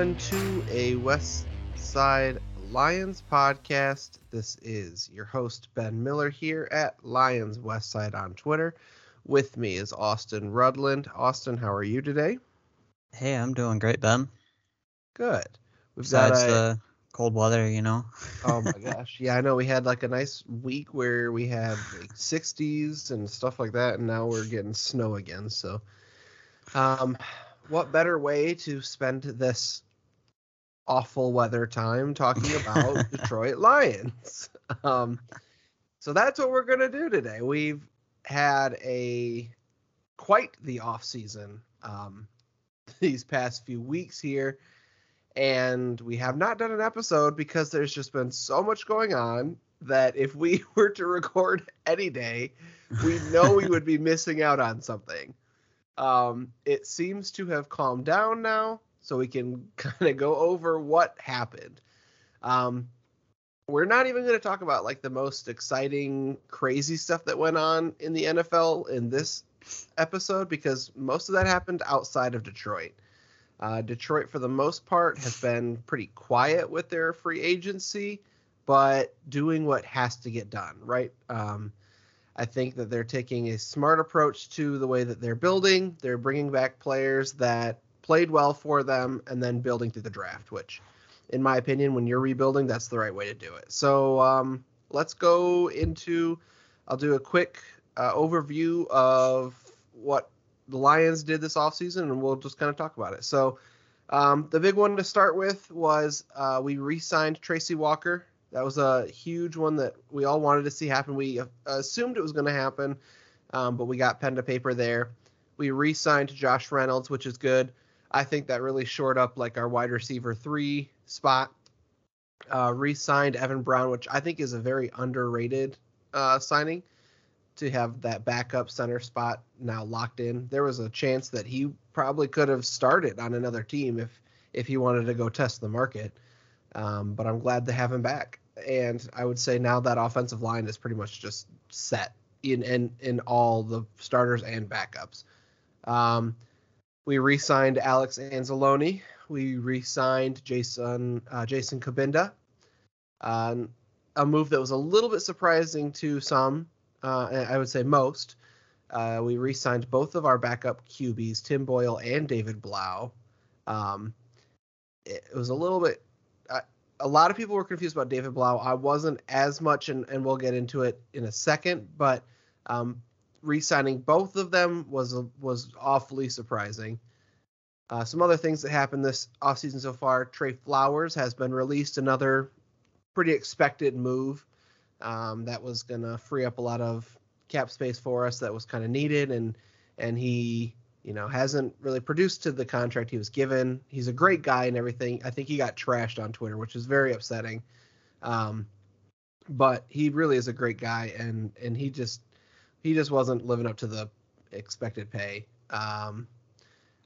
Everyone, to a West Side Lions podcast. This is your host, Ben Miller, here at Lions West Side on Twitter. With me is Austin Rudland. Austin, how are you today? Hey, I'm doing great, Ben. Good. We've Besides got a, the cold weather, you know. oh my gosh, yeah, I know. We had like a nice week where we had like 60s and stuff like that, and now we're getting snow again. So, um, what better way to spend this awful weather time talking about Detroit Lions? Um, so that's what we're gonna do today. We've had a quite the off season um, these past few weeks here, and we have not done an episode because there's just been so much going on that if we were to record any day, we know we would be missing out on something. Um, it seems to have calmed down now, so we can kind of go over what happened. Um, we're not even going to talk about like the most exciting, crazy stuff that went on in the NFL in this episode because most of that happened outside of Detroit. Uh, Detroit, for the most part, has been pretty quiet with their free agency, but doing what has to get done, right? Um, I think that they're taking a smart approach to the way that they're building. They're bringing back players that played well for them and then building through the draft, which, in my opinion, when you're rebuilding, that's the right way to do it. So um, let's go into, I'll do a quick uh, overview of what the Lions did this offseason and we'll just kind of talk about it. So, um, the big one to start with was uh, we re signed Tracy Walker that was a huge one that we all wanted to see happen. We assumed it was going to happen, um, but we got pen to paper there. We re-signed Josh Reynolds, which is good. I think that really shored up like our wide receiver three spot. Uh, re-signed Evan Brown, which I think is a very underrated uh, signing to have that backup center spot now locked in. There was a chance that he probably could have started on another team if if he wanted to go test the market. Um, but I'm glad to have him back. And I would say now that offensive line is pretty much just set in in, in all the starters and backups. Um, we re-signed Alex Anzalone. We re-signed Jason uh, Jason Cabinda. Uh, a move that was a little bit surprising to some, uh, I would say most. Uh, we re-signed both of our backup QBs, Tim Boyle and David Blough. Um, it was a little bit a lot of people were confused about David Blough. I wasn't as much, and, and we'll get into it in a second. But um, re-signing both of them was was awfully surprising. Uh, some other things that happened this offseason so far: Trey Flowers has been released. Another pretty expected move um, that was going to free up a lot of cap space for us. That was kind of needed, and and he you know, hasn't really produced to the contract he was given. He's a great guy and everything. I think he got trashed on Twitter, which is very upsetting. Um, but he really is a great guy, and and he just he just wasn't living up to the expected pay. Um,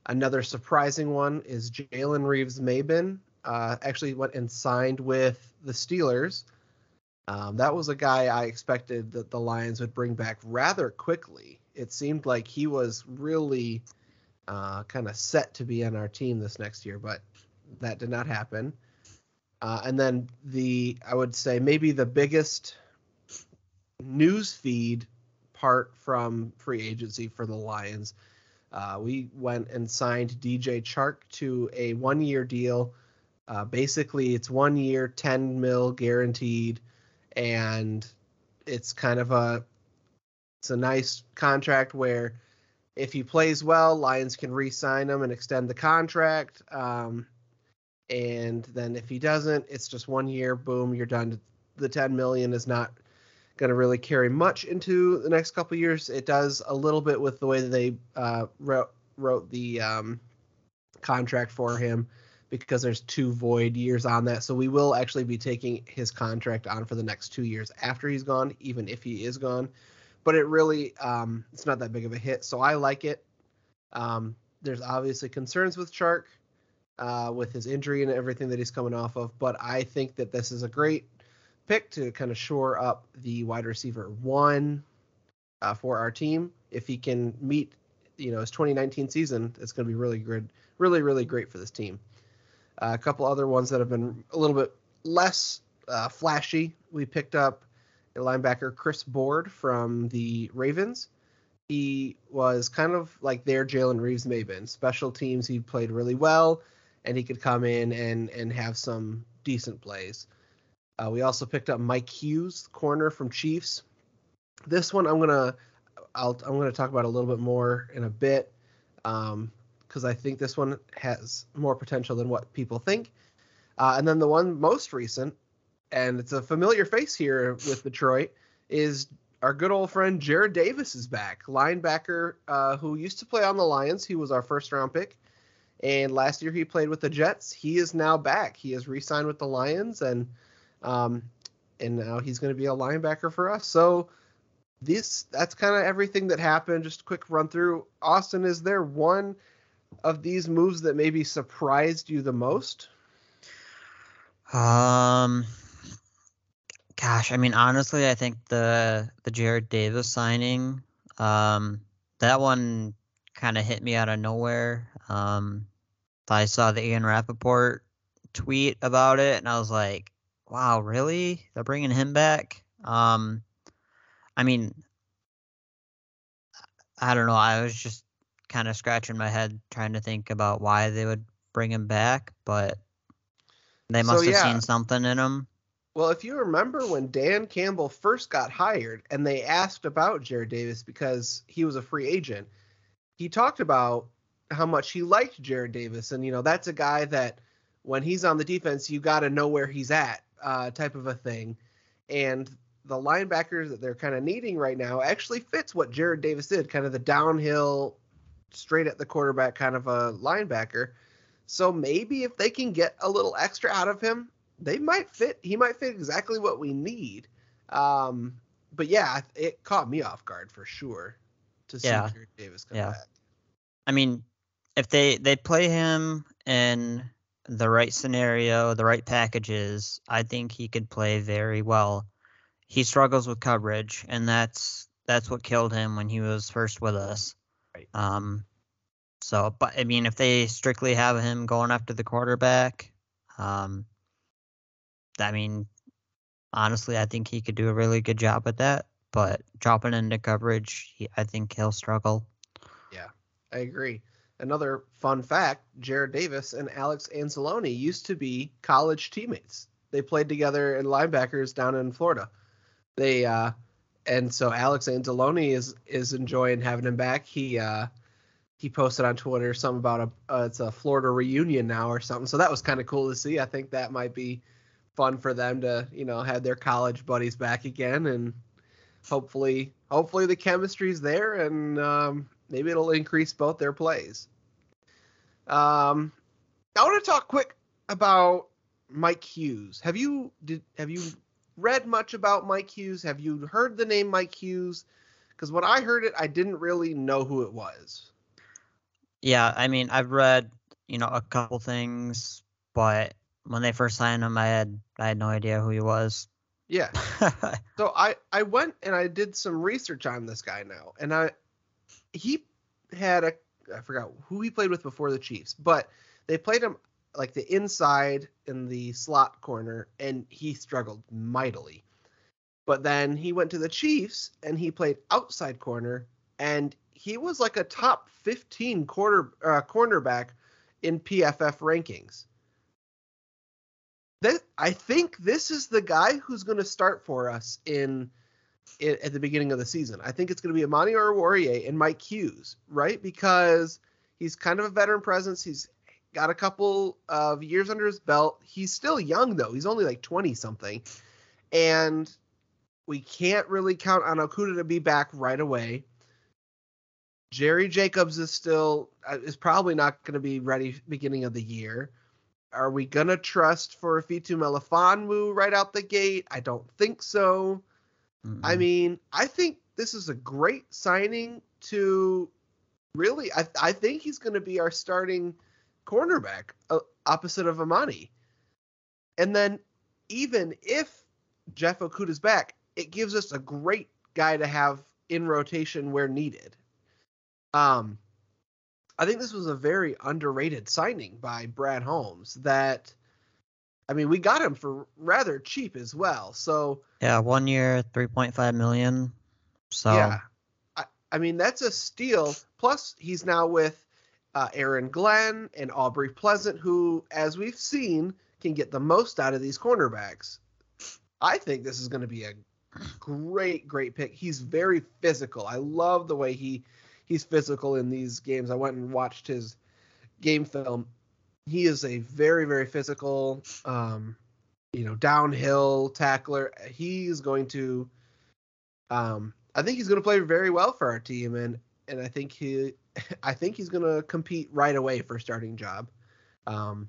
another surprising one is Jalen Reeves-Maybin. Uh, actually went and signed with the Steelers. Um, that was a guy I expected that the Lions would bring back rather quickly it seemed like he was really uh, kind of set to be on our team this next year, but that did not happen. Uh, and then the, I would say maybe the biggest news feed part from free agency for the Lions. Uh, we went and signed DJ Chark to a one year deal. Uh, basically, it's one year, 10 mil guaranteed, and it's kind of a it's a nice contract where if he plays well, Lions can re-sign him and extend the contract. Um, and then if he doesn't, it's just one year. Boom, you're done. The 10 million is not going to really carry much into the next couple years. It does a little bit with the way that they uh, wrote wrote the um, contract for him because there's two void years on that. So we will actually be taking his contract on for the next two years after he's gone, even if he is gone but it really um, it's not that big of a hit. So I like it. Um, there's obviously concerns with Chark uh, with his injury and everything that he's coming off of, but I think that this is a great pick to kind of shore up the wide receiver one uh, for our team. If he can meet you know his 2019 season, it's going to be really good, really really great for this team. Uh, a couple other ones that have been a little bit less uh, flashy. We picked up a linebacker Chris Board from the Ravens. He was kind of like their Jalen Reeves-Maybin. Special teams, he played really well, and he could come in and and have some decent plays. Uh, we also picked up Mike Hughes, corner from Chiefs. This one I'm gonna I'll I'm gonna talk about a little bit more in a bit, because um, I think this one has more potential than what people think. Uh, and then the one most recent, and it's a familiar face here with Detroit, is our good old friend Jarrad Davis is back, linebacker uh, who used to play on the Lions. He was our first round pick, and last year he played with the Jets. He is now back. He has re-signed with the Lions, and um, and now he's going to be a linebacker for us. So this that's kind of everything that happened. Just a quick run through. Austin, is there one of these moves that maybe surprised you the most? Um, gosh, I mean, honestly, I think the the Jarrad Davis signing, um, that one kind of hit me out of nowhere. Um, I saw the Ian Rapoport tweet about it, and I was like, wow, really? They're bringing him back? Um, I mean, I don't know. I was just kind of scratching my head trying to think about why they would bring him back, but they must so, have yeah. seen something in him. Well, if you remember when Dan Campbell first got hired and they asked about Jarrad Davis because he was a free agent, he talked about how much he liked Jarrad Davis. And, you know, that's a guy that when he's on the defense, you got to know where he's at, uh, type of a thing. And the linebackers that they're kind of needing right now actually fits what Jarrad Davis did, kind of the downhill, straight at the quarterback kind of a linebacker. So maybe if they can get a little extra out of him, they might fit. He might fit exactly what we need. Um, but yeah, it caught me off guard for sure to see yeah. Davis come yeah. back. I mean, if they they play him in the right scenario, the right packages, I think he could play very well. He struggles with coverage, and that's that's what killed him when he was first with us. Right. Um, so, but I mean, if they strictly have him going after the quarterback, um, I mean, honestly, I think he could do a really good job at that. But dropping into coverage, he, I think he'll struggle. Yeah, I agree. Another fun fact Jarrad Davis and Alex Anzalone used to be college teammates. They played together in linebackers down in Florida. They, uh, and so Alex Anzalone is is enjoying having him back. He uh, he posted on Twitter something about a uh, it's a Florida reunion now or something. So that was kind of cool to see. I think that might be fun for them to you know have their college buddies back again and hopefully hopefully the chemistry's there and um, maybe it'll increase both their plays. Um, I want to talk quick about Mike Hughes. Have you did have you read much about Mike Hughes? Have you heard the name Mike Hughes? Because when I heard it, I didn't really know who it was. Yeah, I mean, I've read you know a couple things, but when they first signed him, I had I had no idea who he was. Yeah. so I I went and I did some research on this guy now, and I he had a I forgot who he played with before the Chiefs, but they played him like the inside in the slot corner, and he struggled mightily. But then he went to the Chiefs and he played outside corner, and he was like a top 15 quarter uh, cornerback in PFF rankings. That I think this is the guy who's going to start for us in, in, at the beginning of the season. I think it's going to be Amani Oruwariye and Mike Hughes, right? Because he's kind of a veteran presence. He's got a couple of years under his belt. He's still young though. He's only like 20 something. And we can't really count on Okudah to be back right away. Jerry Jacobs is still uh, is probably not going to be ready beginning of the year. Are we gonna trust for Ifeatu Melifonwu right out the gate? I don't think so. Mm-hmm. I mean, I think this is a great signing to really. I I think he's going to be our starting cornerback uh, opposite of Amani. And then even if Jeff Okudah's back, it gives us a great guy to have in rotation where needed. Um, I think this was a very underrated signing by Brad Holmes. That, I mean, we got him for rather cheap as well. So Yeah, one year, three point five million. So yeah, I, I mean that's a steal. Plus, he's now with uh, Aaron Glenn and Aubrey Pleasant, who, as we've seen, can get the most out of these cornerbacks. I think this is going to be a great, great pick. He's very physical. I love the way he he's physical in these games. I went and watched his game film. He is a very, very physical, um, you know, downhill tackler. He's going to, um, I think he's going to play very well for our team, and and I think he, I think he's going to compete right away for starting job. Um,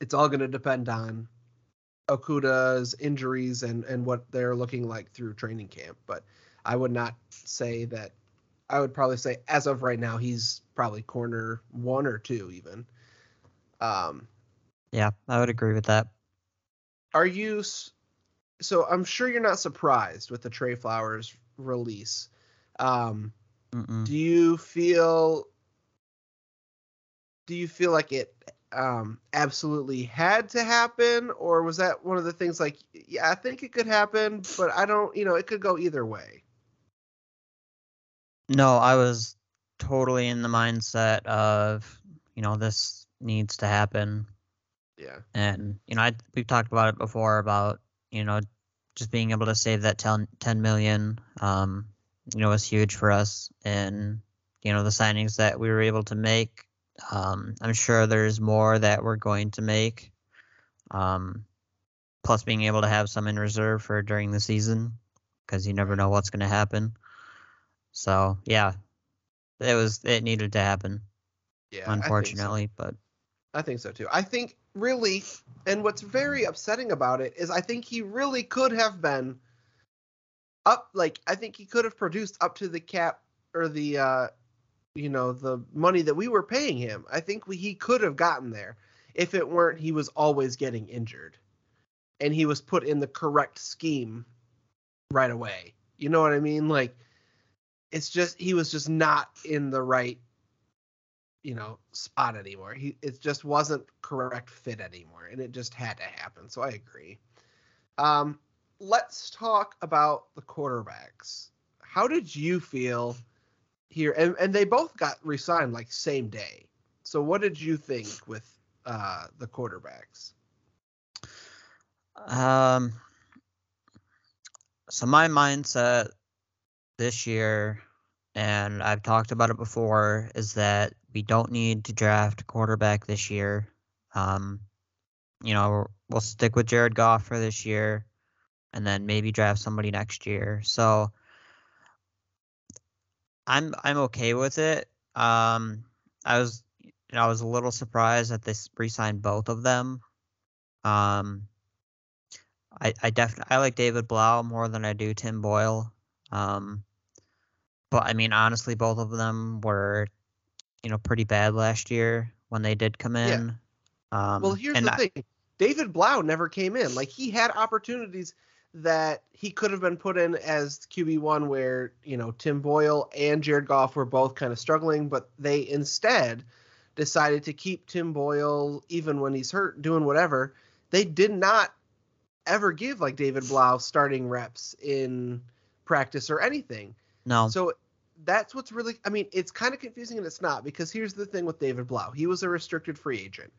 it's all going to depend on Okudah's injuries and and what they're looking like through training camp. But I would not say that. I would probably say as of right now he's probably corner one or two even. Um, yeah, I would agree with that. are you? So I'm sure you're not surprised with the Trey Flowers release. Um, do you feel? Do you feel like it um, absolutely had to happen, or was that one of the things like, yeah, I think it could happen, but I don't, you know, it could go either way. No, I was totally in the mindset of, you know, this needs to happen. Yeah. And, you know, I we've talked about it before about, you know, just being able to save that 10, 10 million, um, you know, was huge for us. And, you know, the signings that we were able to make, um, I'm sure there's more that we're going to make. Um, plus being able to have some in reserve for during the season because you never know what's going to happen. So yeah, it was it needed to happen. Yeah. Think so. unfortunately, but I think so too. I think really, and what's very upsetting about it is I think he really could have been up. Like I think he could have produced up to the cap or the, uh, you know, the money that we were paying him. I think we, he could have gotten there if it weren't he was always getting injured, and he was put in the correct scheme right away. You know what I mean? Like it's just he was just not in the right you know spot anymore. He it just wasn't correct fit anymore, and it just had to happen. So I agree. Um, let's talk about the quarterbacks. How did you feel here? And and they both got resigned like same day. So what did you think with uh, the quarterbacks? um, so my mindset this year, and I've talked about it before, is that we don't need to draft a quarterback this year. Um, you know, we'll stick with Jared Goff for this year, and then maybe draft somebody next year. So I'm I'm okay with it. Um, I was you know, I was a little surprised that they re-signed both of them. Um, I I definitely I like David Blough more than I do Tim Boyle. Um, but I mean honestly, both of them were you know pretty bad last year when they did come Yeah. in. Um, well, here's and the I- thing. David Blough never came in. Like he had opportunities that he could have been put in as QB one, where you know Tim Boyle and Jared Goff were both kind of struggling, but they instead decided to keep Tim Boyle even when he's hurt, doing whatever. They did not ever give like David Blough starting reps in practice or anything. no, So that's what's really I mean, it's kind of confusing and it's not because here's the thing with David Blough. He was a restricted free agent.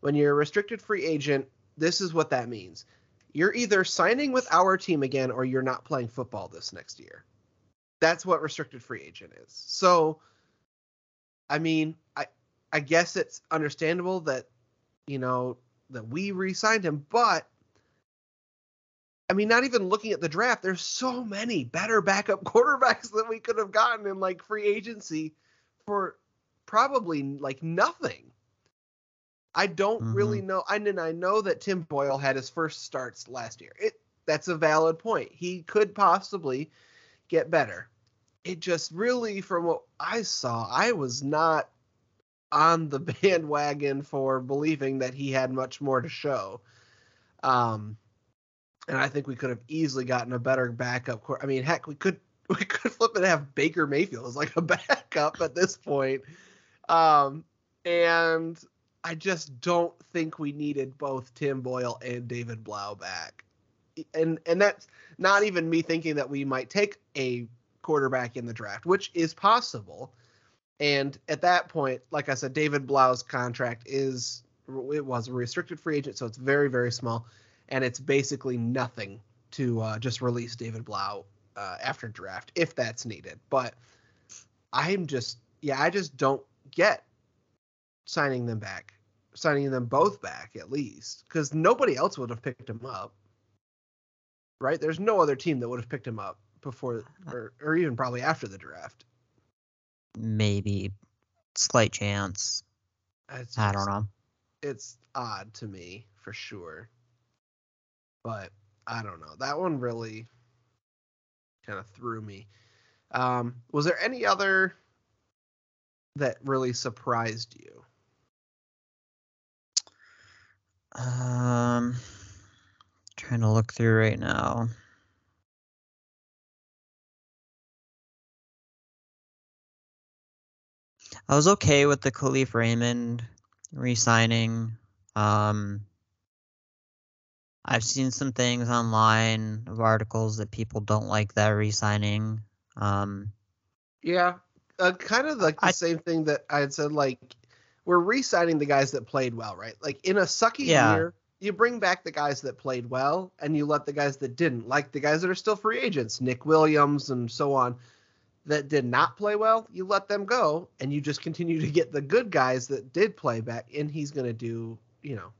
When you're a restricted free agent, this is what that means. You're either signing with our team again or you're not playing football this next year. That's what restricted free agent is. So I mean, I I guess it's understandable that you know that we re-signed him, but I mean, not even looking at the draft, there's so many better backup quarterbacks that we could have gotten in like free agency for probably like nothing. I don't really know. I mean, I know that Tim Boyle had his first starts last year. It that's a valid point. He could possibly get better. It just really, from what I saw, I was not on the bandwagon for believing that he had much more to show. Um, and I think we could have easily gotten a better backup. I mean, heck, we could we could flip and have Baker Mayfield as like a backup at this point. Um, and I just don't think we needed both Tim Boyle and David Blough back. And and that's not even me thinking that we might take a quarterback in the draft, which is possible. And at that point, like I said, David Blough's contract is it was a restricted free agent, so it's very very small, and it's basically nothing to uh, just release David Blough uh, after draft if that's needed. But I'm just yeah, I just don't get signing them back, signing them both back at least, because nobody else would have picked him up. Right? There's no other team that would have picked him up before or, or even probably after the draft. Maybe slight chance. It's I don't just- know. It's odd to me for sure. But I don't know. That one really kind of threw me. Um, was there any other that really surprised you? Um, trying to look through right now. I was okay with the Kalif Raymond re-signing. Um, I've seen some things online of articles that people don't like that re-signing. Um, Yeah, uh, kind of like the I- same thing that I had said. Like we're re-signing the guys that played well, right? Like in a sucky Yeah. year, you bring back the guys that played well, and you let the guys that didn't, like the guys that are still free agents, Nick Williams and so on, that did not play well, you let them go, and you just continue to get the good guys that did play back. And he's gonna do, you know,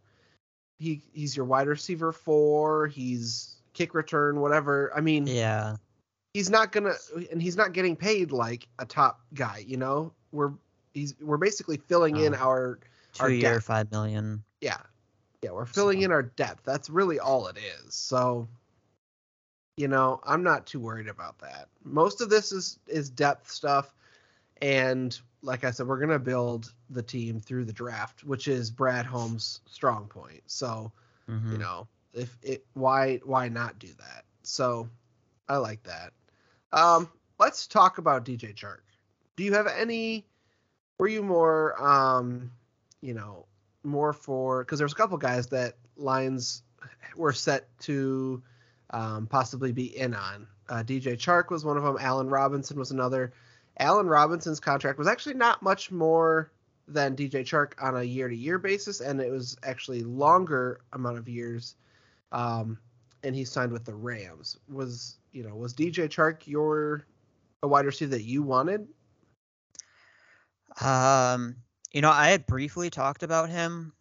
he he's your wide receiver four, he's kick return, whatever. I mean, yeah, he's not gonna and he's not getting paid like a top guy you know we're he's we're basically filling in Oh. our our two year, depth. five million. yeah yeah we're filling So- in our depth that's really all it is so you know i'm not too worried about that most of this is is depth stuff and like i said we're gonna build the team through the draft which is brad holmes strong point. So Mhm. you know if it why why not do that? So i like that. Um let's talk about dj chark. Do you have any were you more um you know more for because there's a couple guys that lines were set to um, possibly be in on. Uh, dj chark was one of them. Allen robinson was another allen robinson's contract was actually not much more than dj chark on a year to year basis and it was actually longer amount of years um, and he signed with the Rams. Was you know was DJ Chark your a wide receiver that you wanted? Um, you know, I had briefly talked about him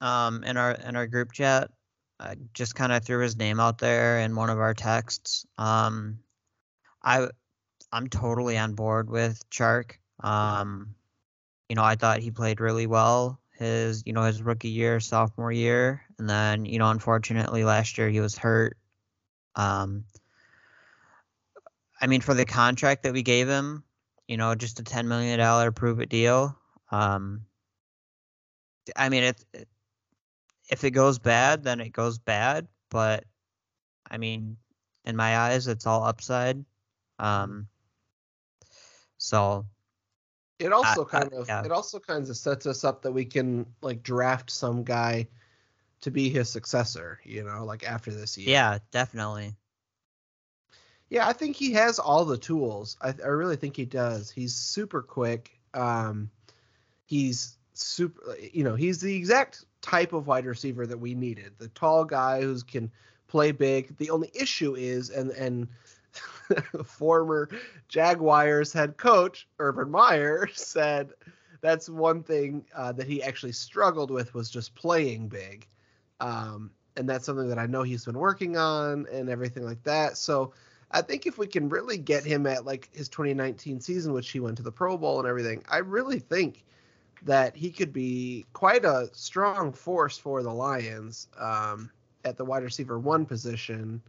um in our in our group chat. I just kind of threw his name out there in one of our texts. Um, I I'm totally on board with Chark. Um, you know, I thought he played really well his you know his rookie year, sophomore year, and then you know unfortunately last year he was hurt. Um, I mean, for the contract that we gave him, you know, just a ten million dollar prove it deal. Um, I mean, it, it- if it goes bad, then it goes bad. But I mean, in my eyes, it's all upside. Um, so It also kind of yeah. it also kind of sets us up that we can like draft some guy to be his successor. You know, like after this year. yeah, definitely. Yeah, I think he has all the tools. I, I really think he does. He's super quick. Um, he's super. You know, he's the exact type of wide receiver that we needed. The tall guy who can play big. The only issue is, and and former Jaguars head coach Urban Meyer said that's one thing uh, that he actually struggled with was just playing big. Um, and that's something that I know he's been working on and everything like that. So I think if we can really get him at like his 2019 season, which he went to the Pro Bowl and everything, I really think that he could be quite a strong force for the Lions um, at the wide receiver one position.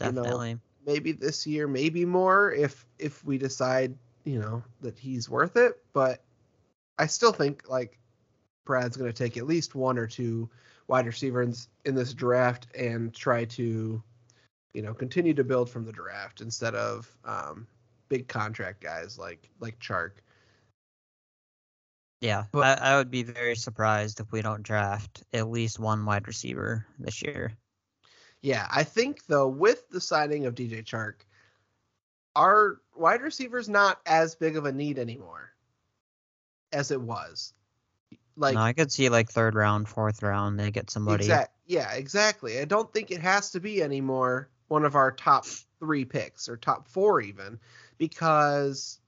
You know, Definitely. Maybe this year, maybe more if if we decide you know that he's worth it. But I still think like Brad's going to take at least one or two wide receivers in this draft and try to you know continue to build from the draft instead of um, big contract guys like like Chark. Yeah, But- I, I would be very surprised if we don't draft at least one wide receiver this year. Yeah, I think though with the signing of DJ Chark, our wide receiver's not as big of a need anymore as it was. Like no, I could see like third round, fourth round, they get somebody. exact yeah, exactly. I don't think it has to be anymore one of our top 3 picks or top 4 even because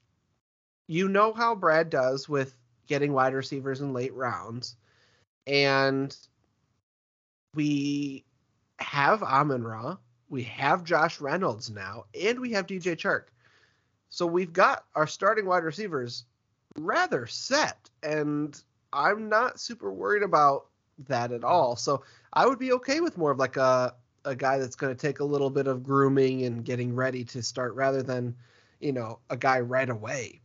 you know how Brad does with getting wide receivers in late rounds and we have Amon Ra, we have Josh Reynolds now, and we have DJ Chark. So we've got our starting wide receivers rather set, and I'm not super worried about that at all. So I would be okay with more of like a a guy that's going to take a little bit of grooming and getting ready to start rather than, you know, a guy right away.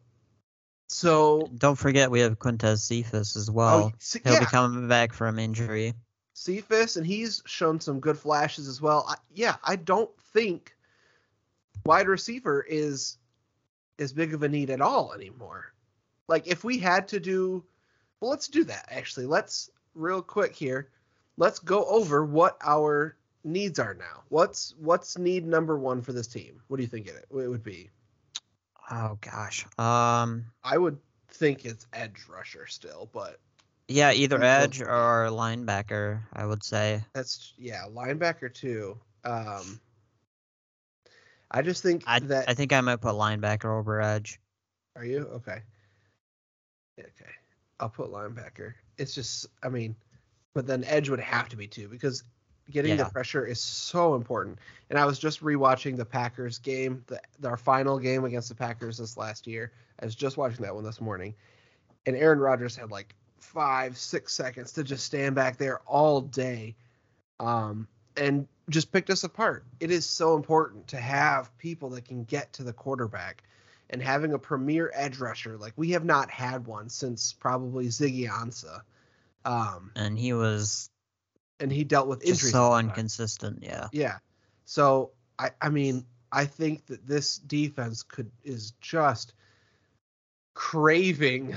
So Don't forget we have Quintez Cephas as well. oh, well. He'll yeah, be coming back from injury. Cephas, and he's shown some good flashes as well. I, yeah, I don't think wide receiver is as big of a need at all anymore. Like if we had to do, well, let's do that actually. Let's real quick here. Let's go over what our needs are now. What's what's need number one for this team? What do you think it, it would be? Oh gosh. Um I would think it's edge rusher still, but yeah, either edge or linebacker, I would say. That's yeah, linebacker too. Um, I just think I that I think I might put linebacker over edge. are you okay? Okay, I'll put linebacker. It's just, I mean, but then edge would have to be too because getting the pressure is so important. And I was just rewatching the Packers game, the our final game against the Packers this last year. I was just watching that one this morning, and Aaron Rodgers had like five, six seconds to just stand back there all day, um, and just picked us apart. It is so important to have people that can get to the quarterback, and having a premier edge rusher like we have not had one since probably Ziggy Ansah. Um, And he was and he dealt with injuries. so all the time. inconsistent, yeah. Yeah. So I I mean I think that this defense could is just craving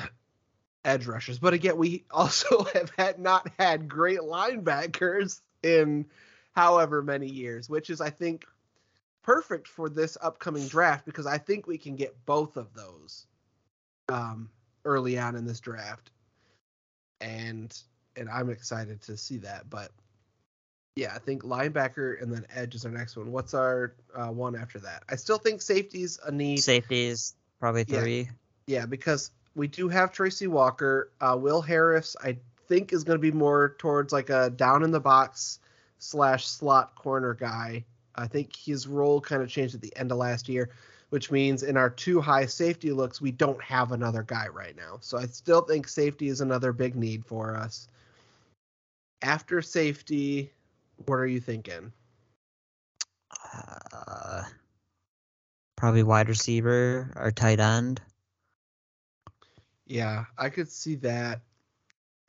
edge rushers. But again, we also have had not had great linebackers in however many years, which is I think perfect for this upcoming draft because I think we can get both of those um, early on in this draft. And and I'm excited to see that, but yeah, I think linebacker and then edge is our next one. What's our uh, one after that? I still think safety's a need. Safeties, probably Yeah. three. Yeah, because we do have Tracy Walker. Uh, Will Harris, I think, is going to be more towards like a down in the box slash slot corner guy. I think his role kind of changed at the end of last year, which means in our two high safety looks, we don't have another guy right now. So I still think safety is another big need for us. After safety, what are you thinking? Uh, probably wide receiver or tight end. Yeah, I could see that.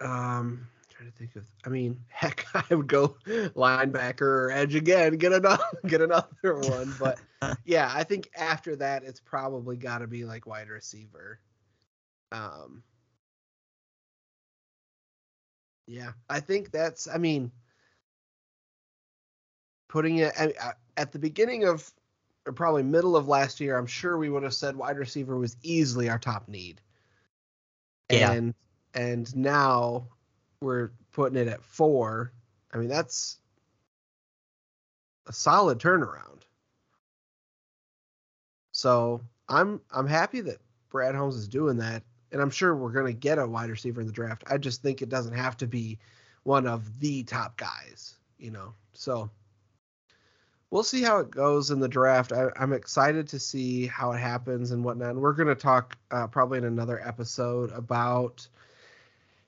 Um, trying to think of. I mean, heck, I would go linebacker or edge again. Get another, get another one. But yeah, I think after that, it's probably got to be like wide receiver. Um. Yeah, I think that's. I mean, putting it I- I- at the beginning of, or probably middle of last year, I'm sure we would have said wide receiver was easily our top need. Yeah. And and now we're putting it at four. I mean, that's a solid turnaround. So I'm I'm happy that Brad Holmes is doing that, and I'm sure we're gonna get a wide receiver in the draft. I just think it doesn't have to be one of the top guys, you know. So we'll see how it goes in the draft. I, I'm excited to see how it happens and whatnot. And we're going to talk uh, probably in another episode about,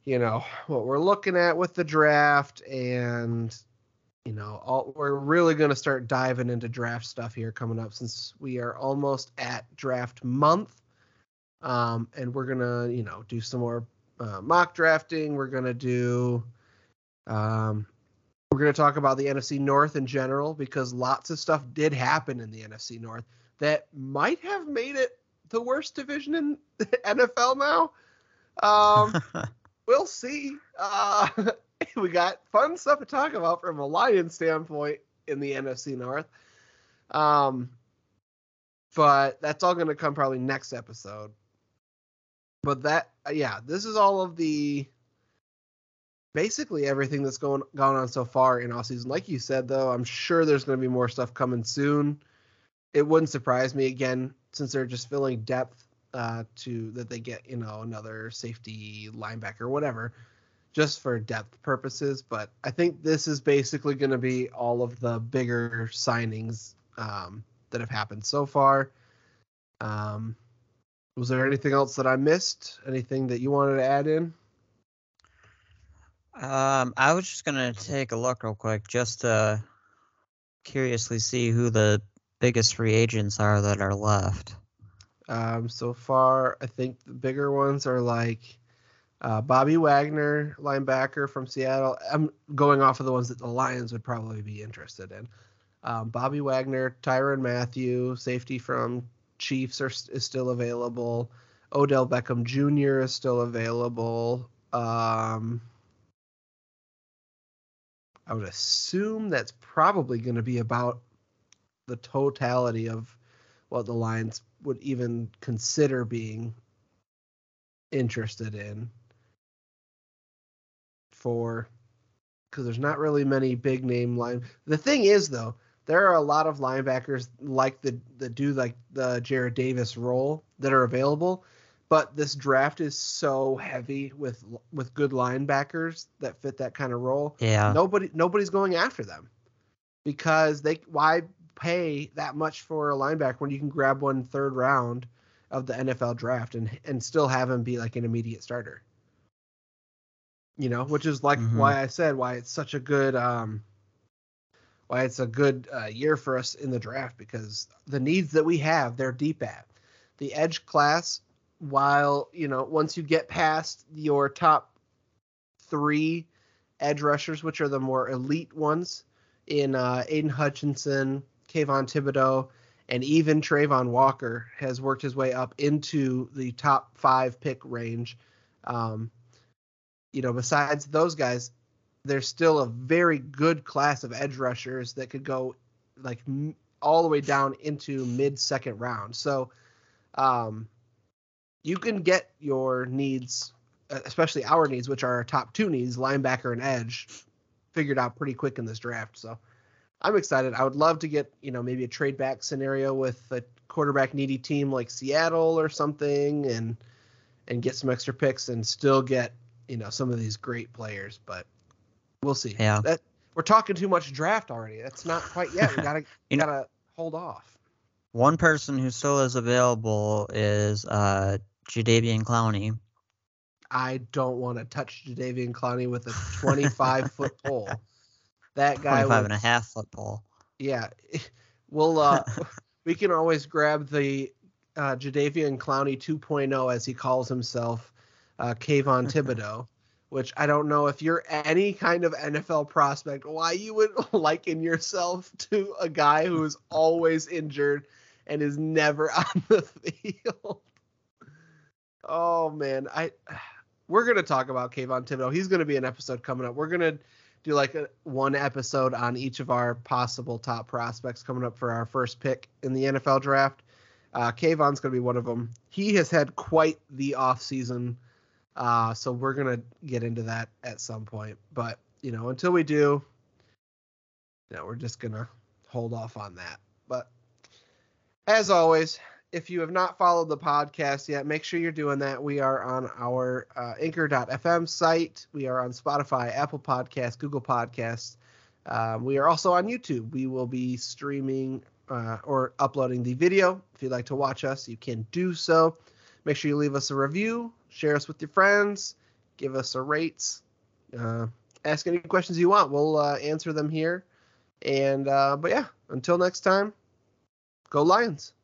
you know, what we're looking at with the draft and, you know, all, we're really going to start diving into draft stuff here coming up since we are almost at draft month. Um, and we're going to, you know, do some more uh, mock drafting. We're going to do, um, we're going to talk about the NFC North in general because lots of stuff did happen in the NFC North that might have made it the worst division in the NFL now. Um, we'll see. Uh, we got fun stuff to talk about from a Lions standpoint in the NFC North. Um, but that's all going to come probably next episode. But that, yeah, this is all of the basically everything that's going gone on so far in all season. Like you said, though, I'm sure there's going to be more stuff coming soon. It wouldn't surprise me again since they're just filling depth uh, to that they get you know another safety linebacker whatever just for depth purposes but i think this is basically going to be all of the bigger signings um, that have happened so far um, was there anything else that i missed anything that you wanted to add in Um, I was just gonna take a look real quick, just to curiously see who the biggest free agents are that are left. Um, so far, I think the bigger ones are like uh, Bobby Wagner, linebacker from Seattle. I'm going off of the ones that the Lions would probably be interested in. Um, Bobby Wagner, Tyrann Mathieu, safety from Chiefs are, is still available. Odell Beckham Jr. is still available. Um, I would assume that's probably going to be about the totality of what the Lions would even consider being interested in for because there's not really many big name line. The thing is though, there are a lot of linebackers like the that do like the Jarrad Davis role that are available, but this draft is so heavy with with good linebackers that fit that kind of role. Yeah. Nobody nobody's going after them because they why pay that much for a linebacker when you can grab one third round of the NFL draft and and still have him be like an immediate starter. You know, which is like Mhm. why I said why it's such a good um why it's a good uh, year for us in the draft because the needs that we have they're deep at the edge class while you know once you get past your top three edge rushers which are the more elite ones in uh, Aidan Hutchinson, Kayvon Thibodeaux, and even Travon Walker has worked his way up into the top five pick range. Um, you know, besides those guys, there's still a very good class of edge rushers that could go like m- all the way down into mid second round. So, um, you can get your needs, uh, especially our needs, which are our top two needs, linebacker and edge, figured out pretty quick in this draft. So I'm excited. I would love to get, you know, maybe a trade back scenario with a quarterback needy team like Seattle or something and and get some extra picks and still get, you know, some of these great players, but we'll see. Yeah. That we're talking too much draft already. That's not quite yet. We gotta You gotta hold off. One person who still is available is uh Jadeveon Clowney. I don't want to touch Jadeveon Clowney with a 25 foot pole. That guy 25 would and a half foot pole. Yeah, we'll uh, we can always grab the uh, Jadeveon Clowney 2.0 as he calls himself, uh, Kayvon Thibodeaux, which I don't know if you're any kind of NFL prospect, why you would liken yourself to a guy who is always injured and is never on the field. Oh man, I we're gonna talk about Kayvon Thibodeaux. He's gonna be an episode coming up. We're gonna do like a, one episode on each of our possible top prospects coming up for our first pick in the NFL draft. Uh, Kayvon's going to be one of them. He has had quite the off season, uh, so we're going to get into that at some point. But you know, until we do, you we're just going to hold off on that. But as always, if you have not followed the podcast yet, make sure you're doing that. We are on our uh, anchor.fm site. We are on Spotify, Apple Podcasts, Google Podcasts. Um, we are also on YouTube. We will be streaming uh, or uploading the video. If you'd like to watch us, you can do so. Make sure you leave us a review, share us with your friends, give us a rates, uh, ask any questions you want. We'll uh, answer them here. And uh, but yeah, until next time, go Lions.